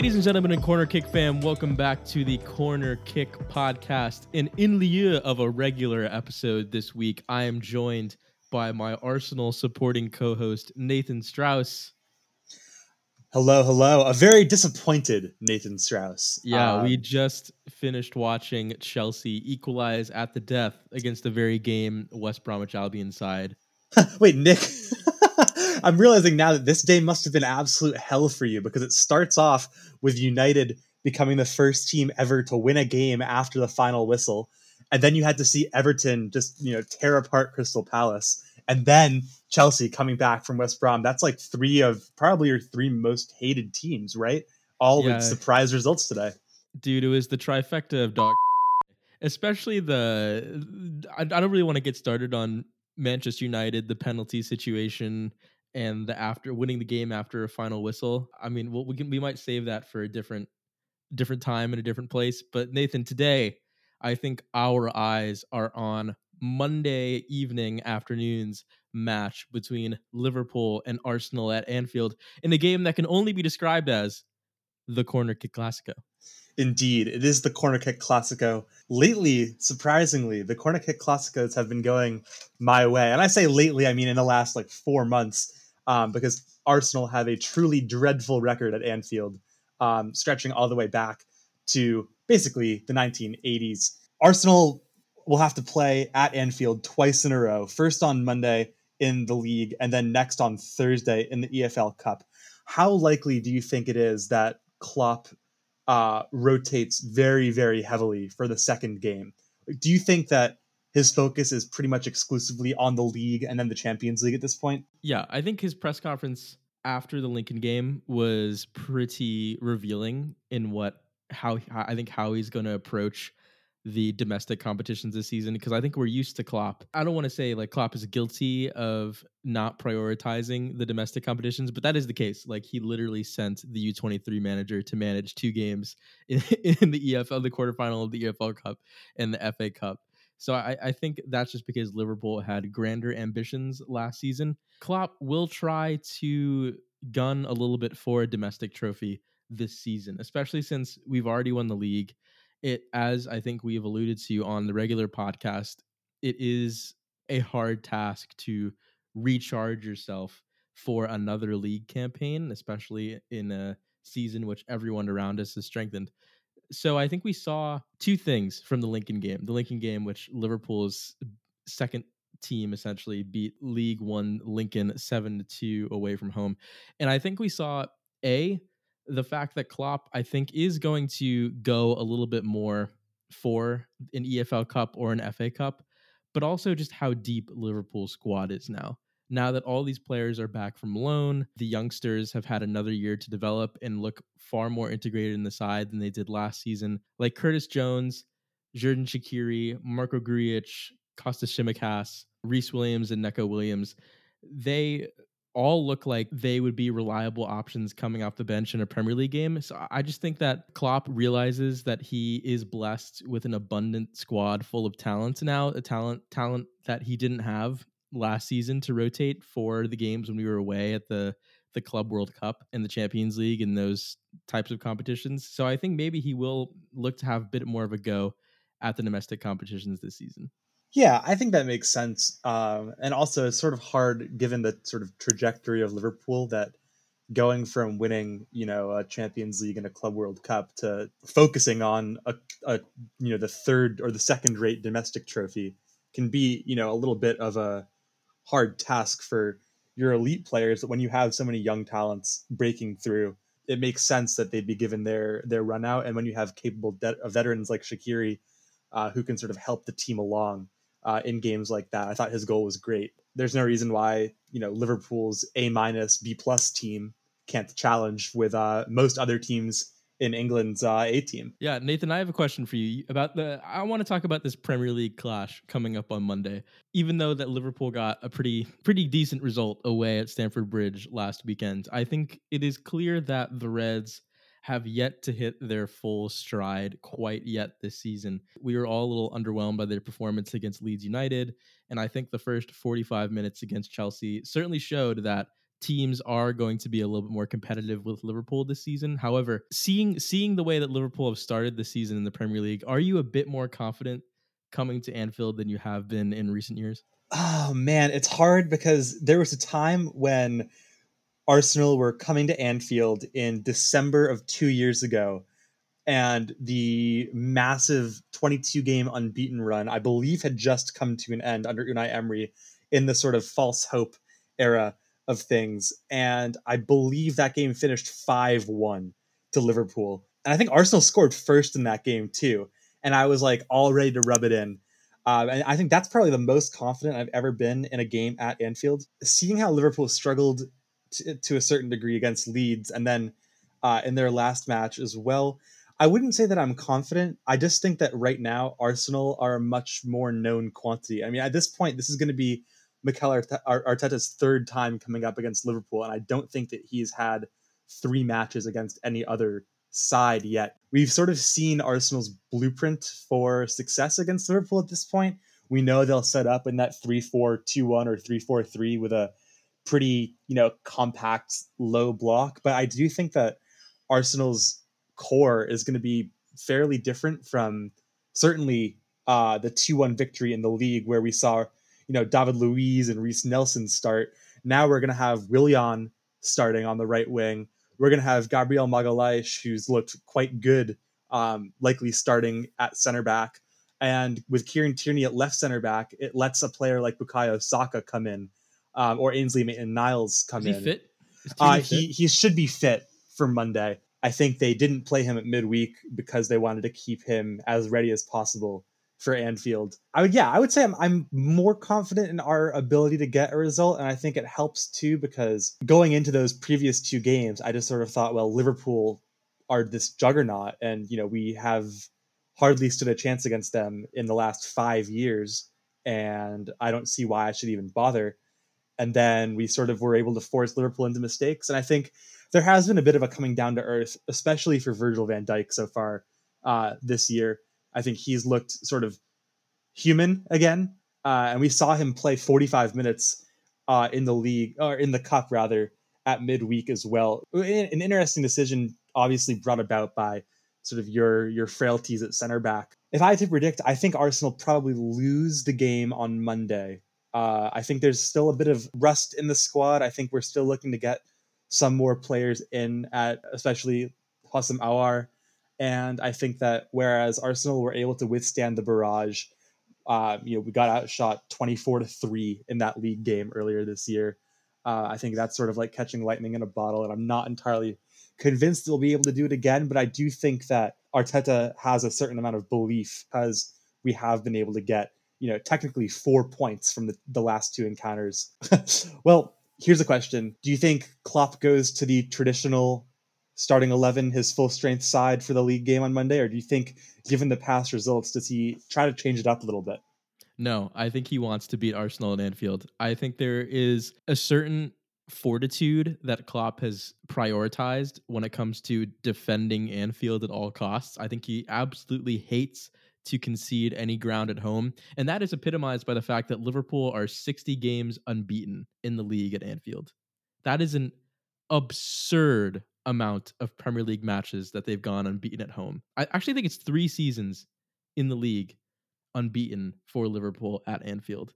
Ladies and gentlemen and Corner Kick fam, welcome back to the Corner Kick podcast. And in lieu of a regular episode this week, I am joined by my Arsenal supporting co host, Nathan Strauss. Hello, hello. A very disappointed Nathan Strauss. Yeah, um, we just finished watching Chelsea equalize at the death against the very game West Bromwich Albion side. Wait, Nick. I'm realizing now that this day must have been absolute hell for you because it starts off with United becoming the first team ever to win a game after the final whistle. And then you had to see Everton just, you know, tear apart Crystal Palace. And then Chelsea coming back from West Brom. That's like three of probably your three most hated teams, right? All yeah. with surprise results today. Dude, it was the trifecta of dog. Especially the. I, I don't really want to get started on Manchester United, the penalty situation, and the after winning the game after a final whistle. I mean, we can we might save that for a different different time and a different place. But Nathan, today I think our eyes are on Monday evening afternoon's match between Liverpool and Arsenal at Anfield in a game that can only be described as the corner kick classico. Indeed, it is the corner kick classico. Lately, surprisingly, the corner kick classicos have been going my way. And I say lately, I mean in the last like four months um, because Arsenal have a truly dreadful record at Anfield, um, stretching all the way back to basically the 1980s. Arsenal will have to play at Anfield twice in a row, first on Monday in the league, and then next on Thursday in the EFL Cup. How likely do you think it is that Klopp uh, rotates very, very heavily for the second game? Do you think that his focus is pretty much exclusively on the league and then the Champions League at this point. Yeah, I think his press conference after the Lincoln game was pretty revealing in what how I think how he's going to approach the domestic competitions this season because I think we're used to Klopp. I don't want to say like Klopp is guilty of not prioritizing the domestic competitions, but that is the case. Like he literally sent the U23 manager to manage two games in, in the EFL, the quarterfinal of the EFL Cup and the FA Cup. So I, I, think that's just because Liverpool had grander ambitions last season. Klopp will try to gun a little bit for a domestic trophy this season, especially since we've already won the league. It, as I think we've alluded to on the regular podcast, it is a hard task to recharge yourself for another league campaign, especially in a season which everyone around us has strengthened so I think we saw two things from the Lincoln game. The Lincoln game, which Liverpool's second team essentially beat League One Lincoln seven to two away from home, and I think we saw a the fact that Klopp I think is going to go a little bit more for an EFL Cup or an FA Cup, but also just how deep Liverpool's squad is now now that all these players are back from loan, the youngsters have had another year to develop and look far more integrated in the side than they did last season. Like Curtis Jones, Xherdan Shaqiri, Marko Grujic, Kostas Tsimikas, Rhys Williams, and Neco Williams, they all look like they would be reliable options coming off the bench in a Premier League game. So I just think that Klopp realizes that he is blessed with an abundant squad full of talent now, a talent talent that he didn't have last season to rotate for the games when we were away at the the Club World Cup and the Champions League and those types of competitions. So I think maybe he will look to have a bit more of a go at the domestic competitions this season. Yeah, I think that makes sense. Um, and also, it's sort of hard given the sort of trajectory of Liverpool that going from winning, you know, a Champions League and a Club World Cup to focusing on a, a you know, the third or the second rate domestic trophy can be, you know, a little bit of a hard task for your elite players that when you have so many young talents breaking through it makes sense that they'd be given their their run out. And when you have capable de- veterans like Shaqiri, uh, who can sort of help the team along uh, in games like that I thought his goal was great. There's no reason why you know Liverpool's A minus B plus team can't challenge with uh, most other teams in England's uh, A team. Yeah, Nathan, I have a question for you about the. I want to talk about this Premier League clash coming up on Monday. Even though that Liverpool got a pretty pretty decent result away at Stamford Bridge last weekend, I think it is clear that the Reds have yet to hit their full stride quite yet this season. We were all a little underwhelmed by their performance against Leeds United, and I think the first 45 minutes against Chelsea certainly showed that teams are going to be a little bit more competitive with Liverpool this season. However, seeing seeing the way that Liverpool have started the season in the Premier League, are you a bit more confident coming to Anfield than you have been in recent years? Oh man, it's hard because there was a time when Arsenal were coming to Anfield in December of 2 years ago and the massive 22 game unbeaten run I believe had just come to an end under Unai Emery in the sort of false hope era of things. And I believe that game finished 5 1 to Liverpool. And I think Arsenal scored first in that game too. And I was like all ready to rub it in. Um, and I think that's probably the most confident I've ever been in a game at Anfield. Seeing how Liverpool struggled to, to a certain degree against Leeds and then uh, in their last match as well, I wouldn't say that I'm confident. I just think that right now Arsenal are a much more known quantity. I mean, at this point, this is going to be Mikel Arteta's third time coming up against Liverpool, and I don't think that he's had three matches against any other side yet. We've sort of seen Arsenal's blueprint for success against Liverpool at this point. We know they'll set up in that 3 4 2 1 or 3 4 3 with a pretty, you know, compact low block. But I do think that Arsenal's core is going to be fairly different from certainly uh, the 2 1 victory in the league, where we saw you know David Luiz and Reiss Nelson start. Now we're going to have Willian starting on the right wing. We're going to have Gabriel Magalhaes, who's looked quite good, um, likely starting at center back. And with Kieran Tierney at left center back, it lets a player like Bukayo Saka come in, um, or Ainsley and Niles come Is in. He fit? Uh, fit? He he should be fit for Monday. I think they didn't play him at midweek because they wanted to keep him as ready as possible for Anfield. I would, yeah, I would say I'm, I'm more confident in our ability to get a result. And I think it helps too because going into those previous two games, I just sort of thought, well, Liverpool are this juggernaut. And, you know, we have hardly stood a chance against them in the last five years. And I don't see why I should even bother. And then we sort of were able to force Liverpool into mistakes. And I think there has been a bit of a coming down to earth, especially for Virgil van Dijk so far uh, this year I think he's looked sort of human again, uh, and we saw him play 45 minutes uh, in the league or in the cup rather at midweek as well. An interesting decision, obviously brought about by sort of your your frailties at center back. If I had to predict, I think Arsenal probably lose the game on Monday. Uh, I think there's still a bit of rust in the squad. I think we're still looking to get some more players in at especially Houssem Aouar and I think that whereas Arsenal were able to withstand the barrage, uh, you know, we got outshot 24 to 3 in that league game earlier this year. Uh, I think that's sort of like catching lightning in a bottle, and I'm not entirely convinced they'll be able to do it again, but I do think that Arteta has a certain amount of belief because we have been able to get, you know, technically four points from the, the last two encounters. well, here's a question. Do you think Klopp goes to the traditional starting 11 his full strength side for the league game on Monday? Or do you think, given the past results, does he try to change it up a little bit? No, I think he wants to beat Arsenal at Anfield. I think there is a certain fortitude that Klopp has prioritized when it comes to defending Anfield at all costs. I think he absolutely hates to concede any ground at home. And that is epitomized by the fact that Liverpool are 60 games unbeaten in the league at Anfield. That is an absurd amount of Premier League matches that they've gone unbeaten at home. I actually think it's three seasons in the league unbeaten for Liverpool at Anfield.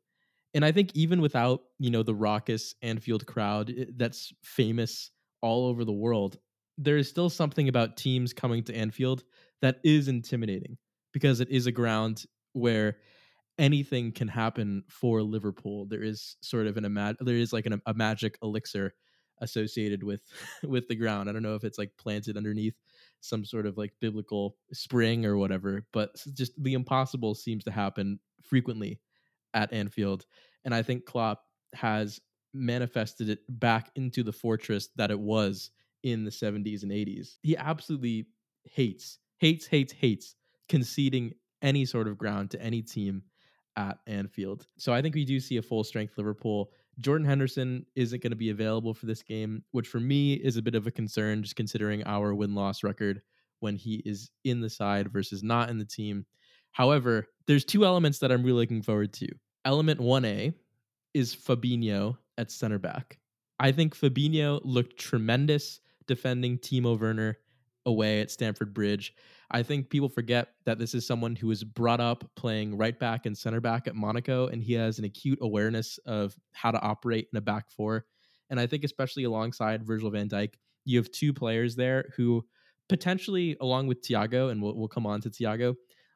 And I think even without, you know, the raucous Anfield crowd eh, that's famous all over the world, there is still something about teams coming to Anfield that is intimidating because it is a ground where anything can happen for Liverpool. There is sort of an imag- there is like an, a magic elixir associated with with the ground. I don't know if it's like planted underneath some sort of like biblical spring or whatever, but just the impossible seems to happen frequently at Anfield, and I think Klopp has manifested it back into the fortress that it was in the 70s and 80s. He absolutely hates, hates, hates, hates conceding any sort of ground to any team at Anfield. So I think we do see a full strength Liverpool Jordan Henderson isn't going to be available for this game, which for me is a bit of a concern, just considering our win loss record when he is in the side versus not in the team. However, there's two elements that I'm really looking forward to. Element 1A is Fabinho at center back. I think Fabinho looked tremendous defending Timo Werner away at Stamford Bridge. I think people forget that this is someone who was brought up playing right back and center back at Monaco, and he has an acute awareness of how to operate in a back four. And I think, especially alongside Virgil van Dijk, you have two players there who potentially, along with Thiago, and we'll, we'll come on to Thiago,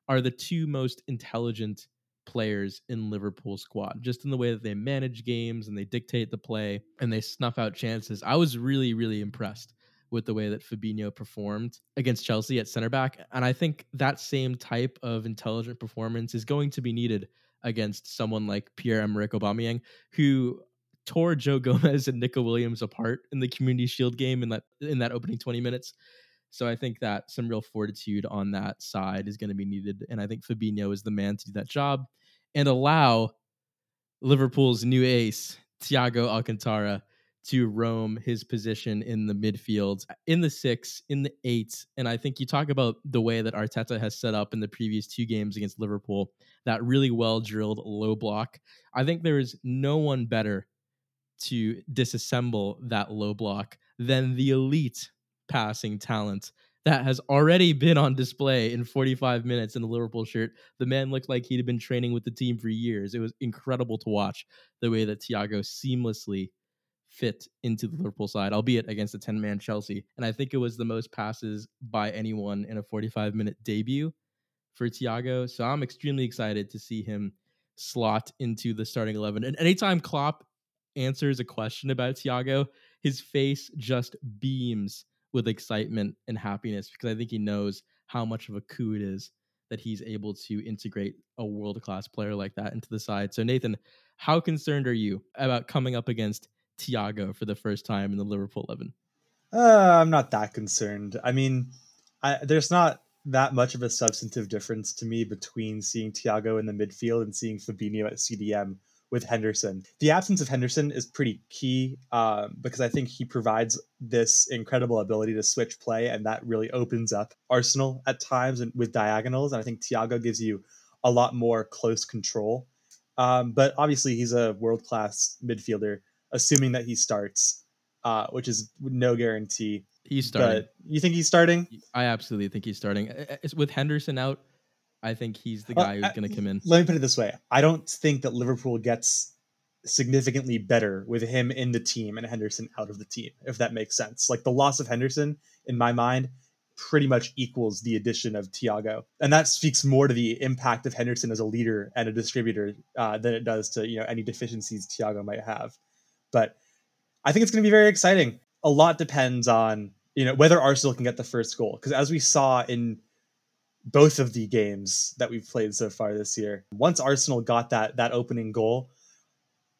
are the two most intelligent players in Liverpool squad, just in the way that they manage games and they dictate the play and they snuff out chances. I was really, really impressed with the way that Fabinho performed against Chelsea at center back. And I think that same type of intelligent performance is going to be needed against someone like Pierre Emerick Aubameyang, who tore Joe Gomez and Neco Williams apart in the Community Shield game in that in that opening 20 minutes. So I think that some real fortitude on that side is going to be needed. And I think Fabinho is the man to do that job and allow Liverpool's new ace, Thiago Alcantara, to roam his position in the midfield, in the six, in the eight. And I think you talk about the way that Arteta has set up in the previous two games against Liverpool, that really well drilled low block. I think there is no one better to disassemble that low block than the elite passing talent that has already been on display in 45 minutes in the Liverpool shirt. The man looked like he'd been training with the team for years. It was incredible to watch the way that Thiago seamlessly fit into the Liverpool side, albeit against a 10 man Chelsea. And I think it was the most passes by anyone in a 45 minute debut for Thiago. So I'm extremely excited to see him slot into the starting 11. And anytime Klopp answers a question about Thiago, his face just beams with excitement and happiness because I think he knows how much of a coup it is that he's able to integrate a world class player like that into the side. So, Nathan, how concerned are you about coming up against Thiago for the first time in the Liverpool 11? Uh, I'm not that concerned. I mean, I, there's not that much of a substantive difference to me between seeing Thiago in the midfield and seeing Fabinho at CDM with Henderson. The absence of Henderson is pretty key um, because I think he provides this incredible ability to switch play, and that really opens up Arsenal at times and with diagonals. And I think Thiago gives you a lot more close control. Um, but obviously, he's a world class midfielder assuming that he starts, uh, which is no guarantee. He's starting. But you think he's starting? I absolutely think he's starting. With Henderson out, I think he's the guy who's going to come in. Let me put it this way: I don't think that Liverpool gets significantly better with him in the team and Henderson out of the team, if that makes sense. Like the loss of Henderson, in my mind, pretty much equals the addition of Thiago, and that speaks more to the impact of Henderson as a leader and a distributor uh, than it does to you know any deficiencies Thiago might have. But I think it's going to be very exciting. A lot depends on you know whether Arsenal can get the first goal because as we saw in both of the games that we've played so far this year, once Arsenal got that that opening goal,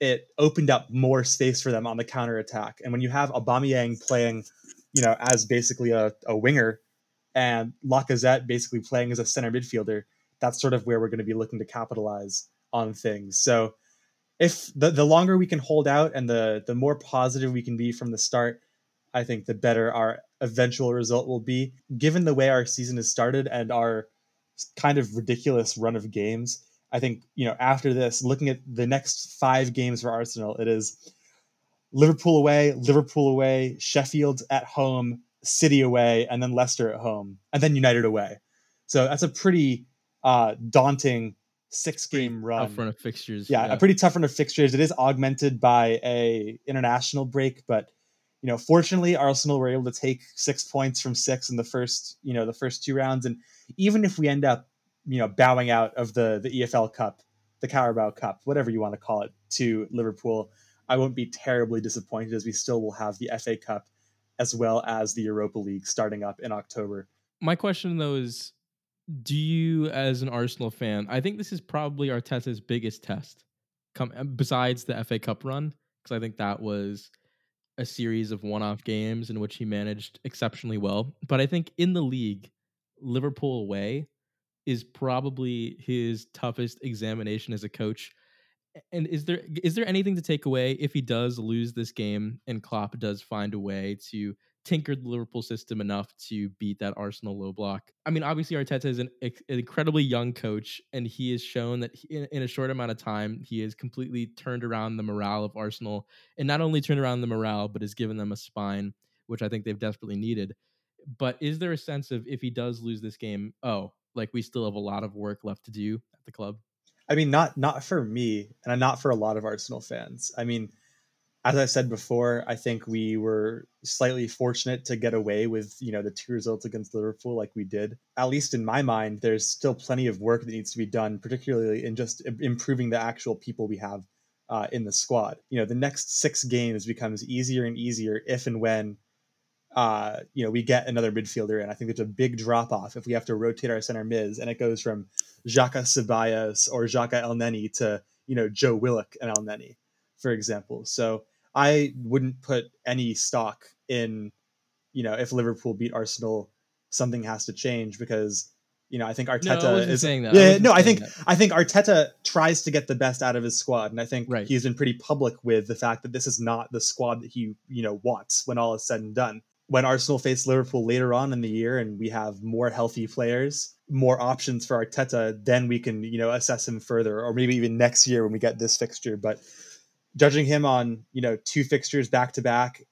it opened up more space for them on the counter attack. And when you have Aubameyang playing, you know, as basically a, a winger, and Lacazette basically playing as a center midfielder, that's sort of where we're going to be looking to capitalize on things. So if the, the longer we can hold out and the the more positive we can be from the start, I think the better our eventual result will be. Given the way our season has started and our kind of ridiculous run of games, I think you know after this, looking at the next five games for Arsenal, it is Liverpool away, Liverpool away, Sheffield at home, City away, and then Leicester at home, and then United away. So that's a pretty uh, daunting six game run. Tough run of fixtures. Yeah, yeah, a pretty tough run of fixtures. It is augmented by a international break, but you know, fortunately, Arsenal were able to take six points from six in the first, you know, the first two rounds. And even if we end up, you know, bowing out of the the EFL Cup, the Carabao Cup, whatever you want to call it, to Liverpool, I won't be terribly disappointed as we still will have the FA Cup as well as the Europa League starting up in October. My question though is do you as an Arsenal fan, I think this is probably Arteta's biggest test come uh, besides the FA Cup run because I think that was a series of one-off games in which he managed exceptionally well. But I think in the league, Liverpool away is probably his toughest examination as a coach. And is there is there anything to take away if he does lose this game and Klopp does find a way to tinkered the Liverpool system enough to beat that Arsenal low block. I mean, obviously Arteta is an, an incredibly young coach, and he has shown that he, in, in, a short amount of time he has completely turned around the morale of Arsenal, and not only turned around the morale, but has given them a spine, which I think they've desperately needed. But is there a sense of if he does lose this game, oh, like we still have a lot of work left to do at the club? I mean, not not for me, and not for a lot of Arsenal fans. I mean as I said before, I think we were slightly fortunate to get away with, you know, the two results against Liverpool like we did. At least in my mind, there's still plenty of work that needs to be done, particularly in just improving the actual people we have uh, in the squad. You know, the next six games becomes easier and easier if and when uh, you know, we get another midfielder in. I think there's a big drop off if we have to rotate our center mids and it goes from Xhaka Ceballos or Xhaka Elneny to, you know, Joe Willock and Elneny, for example. So I wouldn't put any stock in, you know, if Liverpool beat Arsenal, something has to change because you know I think Arteta no, I is saying that. yeah I no I think that. I think Arteta tries to get the best out of his squad and I think right. he's been pretty public with the fact that this is not the squad that he you know wants when all is said and done. When Arsenal face Liverpool later on in the year and we have more healthy players, more options for Arteta, then we can you know assess him further, or maybe even next year when we get this fixture. But judging him on you know two fixtures back to back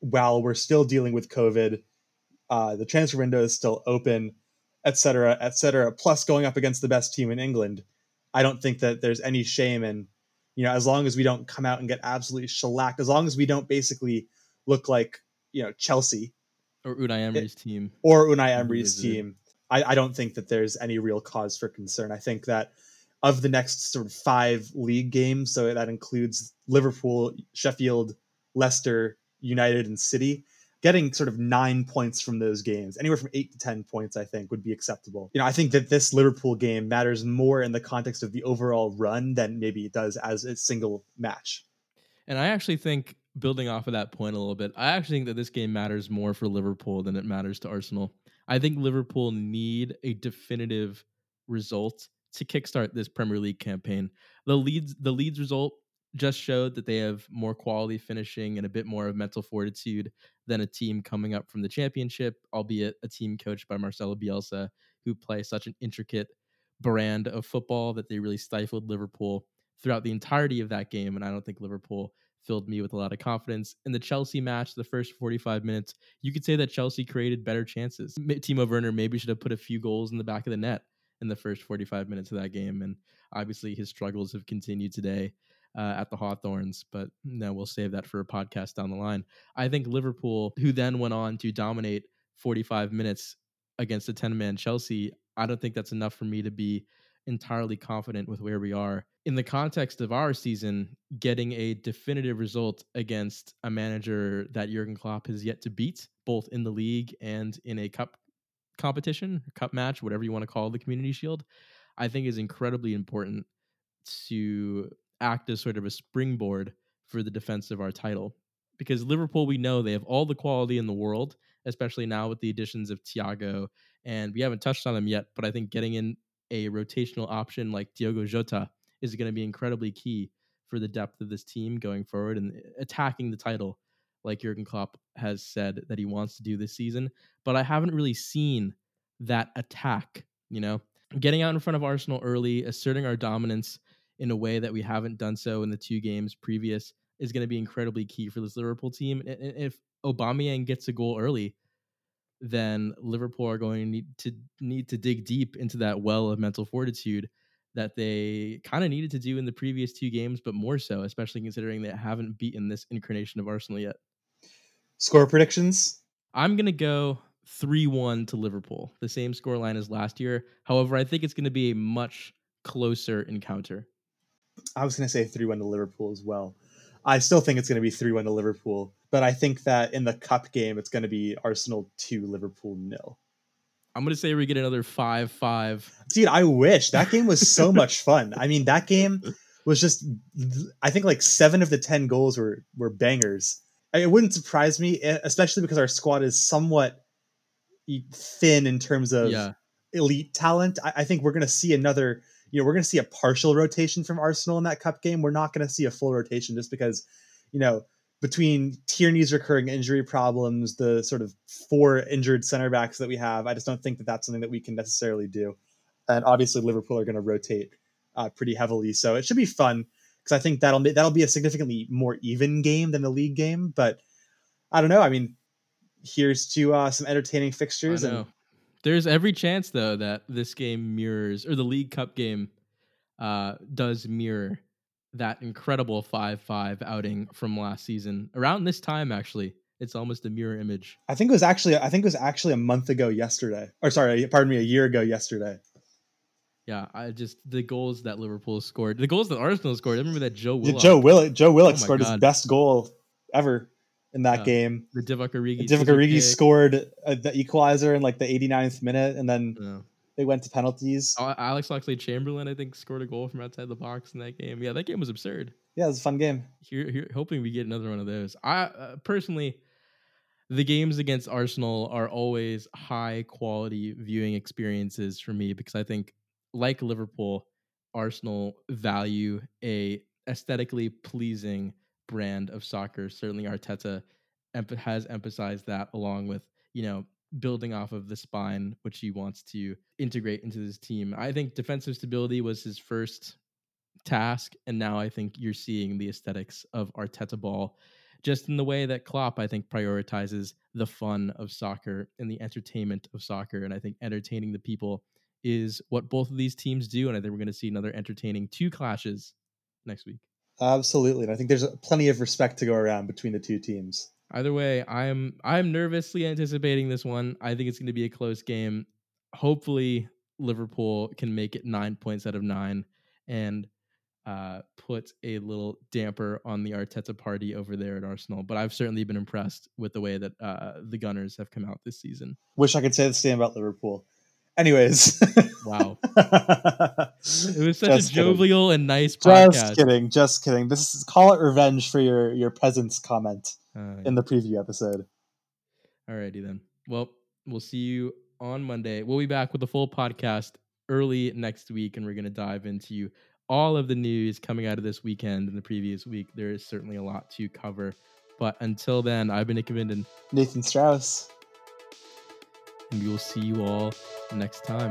while we're still dealing with covid uh, the transfer window is still open etc etc plus going up against the best team in england i don't think that there's any shame in you know as long as we don't come out and get absolutely shellacked as long as we don't basically look like you know chelsea. Or unai emery's it, team. Or unai emery's team. I, I don't think that there's any real cause for concern. I think that of the next sort of five league games. So that includes Liverpool, Sheffield, Leicester, United, and City. Getting sort of nine points from those games, anywhere from eight to 10 points, I think would be acceptable. You know, I think that this Liverpool game matters more in the context of the overall run than maybe it does as a single match. And I actually think, building off of that point a little bit, I actually think that this game matters more for Liverpool than it matters to Arsenal. I think Liverpool need a definitive result to kickstart this Premier League campaign. The Leeds the Leeds result just showed that they have more quality finishing and a bit more of mental fortitude than a team coming up from the championship, albeit a team coached by Marcelo Bielsa, who play such an intricate brand of football that they really stifled Liverpool throughout the entirety of that game. And I don't think Liverpool filled me with a lot of confidence. In the Chelsea match, the first 45 minutes, you could say that Chelsea created better chances. Timo Werner maybe should have put a few goals in the back of the net in the first 45 minutes of that game. And obviously, his struggles have continued today uh, at the Hawthorns, but no, we'll save that for a podcast down the line. I think Liverpool, who then went on to dominate 45 minutes against a 10 man Chelsea, I don't think that's enough for me to be entirely confident with where we are. In the context of our season, getting a definitive result against a manager that Jurgen Klopp has yet to beat, both in the league and in a cup competition, cup match, whatever you want to call the community shield, I think is incredibly important to act as sort of a springboard for the defense of our title. Because Liverpool, we know they have all the quality in the world, especially now with the additions of Thiago. And we haven't touched on them yet, but I think getting in a rotational option like Diogo Jota is going to be incredibly key for the depth of this team going forward and attacking the title like Jurgen Klopp has said that he wants to do this season. But I haven't really seen that attack, you know, getting out in front of Arsenal early, asserting our dominance in a way that we haven't done so in the two games previous is going to be incredibly key for this Liverpool team. And if Aubameyang gets a goal early, then Liverpool are going to need to need to dig deep into that well of mental fortitude that they kind of needed to do in the previous two games, but more so, especially considering they haven't beaten this incarnation of Arsenal yet. Score predictions? I'm going to go 3 1 to Liverpool, the same score line as last year. However, I think it's going to be a much closer encounter. I was going to say 3 1 to Liverpool as well. I still think it's going to be 3 1 to Liverpool, but I think that in the cup game, it's going to be Arsenal 2, Liverpool nil. I'm going to say we get another 5 5. Dude, I wish. That game was so much fun. I mean, that game was just, I think like seven of the 10 goals were, were bangers it wouldn't surprise me, especially because our squad is somewhat thin in terms of yeah. elite talent. I, I think we're going to see another. You know, we're going to see a partial rotation from Arsenal in that cup game. We're not going to see a full rotation just because, you know, between Tierney's recurring injury problems, the sort of four injured center backs that we have, I just don't think that that's something that we can necessarily do. And obviously, Liverpool are going to rotate uh, pretty heavily, so it should be fun because I think that'll that'll be a significantly more even game than the league game. But I don't know. I mean, here's to uh, some entertaining fixtures. And there's every chance though that this game mirrors or the League Cup game uh, does mirror that incredible 5-5 outing from last season. Around this time actually, it's almost a mirror image. I think it was actually I think it was actually a month ago yesterday. Or sorry, pardon me, a year ago yesterday. Yeah, I just the goals that Liverpool scored, the goals that Arsenal scored. I remember that Joe Willock. Yeah, Joe Willock, Joe Willock oh scored God. his best goal ever in that game. The Divock Origi. Divock Origi scored uh, the equalizer in like the 89th minute, and then yeah. they went to penalties. Alex Oxlade-Chamberlain, I think, scored a goal from outside the box in that game. Yeah, that game was absurd. Yeah, it was a fun game. Here, here hoping we get another one of those. I uh, personally, the games against Arsenal are always high quality viewing experiences for me because I think like Liverpool, Arsenal value a aesthetically pleasing brand of soccer. Certainly, Arteta has emphasized that along with you know building off of the spine which he wants to integrate into his team. I think defensive stability was his first task, and now I think you're seeing the aesthetics of Arteta ball just in the way that Klopp I think prioritizes the fun of soccer and the entertainment of soccer and I think entertaining the people is what both of these teams do. And I think we're going to see another entertaining two clashes next week. Absolutely. And I think there's plenty of respect to go around between the two teams. Either way, I'm I'm nervously anticipating this one. I think it's going to be a close game. Hopefully, Liverpool can make it nine points out of nine and uh, put a little damper on the Arteta party over there at Arsenal. But I've certainly been impressed with the way that uh, the Gunners have come out this season. Wish I could say the same about Liverpool. Anyways. wow. it was such just a jovial kidding. and nice podcast. Just kidding. Just kidding. This is call it revenge for your your presence comment uh, in the preview episode. Alrighty then. Well, we'll see you on Monday. We'll be back with a full podcast early next week, and we're going to dive into all of the news coming out of this weekend and the previous week. There is certainly a lot to cover. But until then, I've been Nick Vinden. Nathan Strauss and we will see you all next time.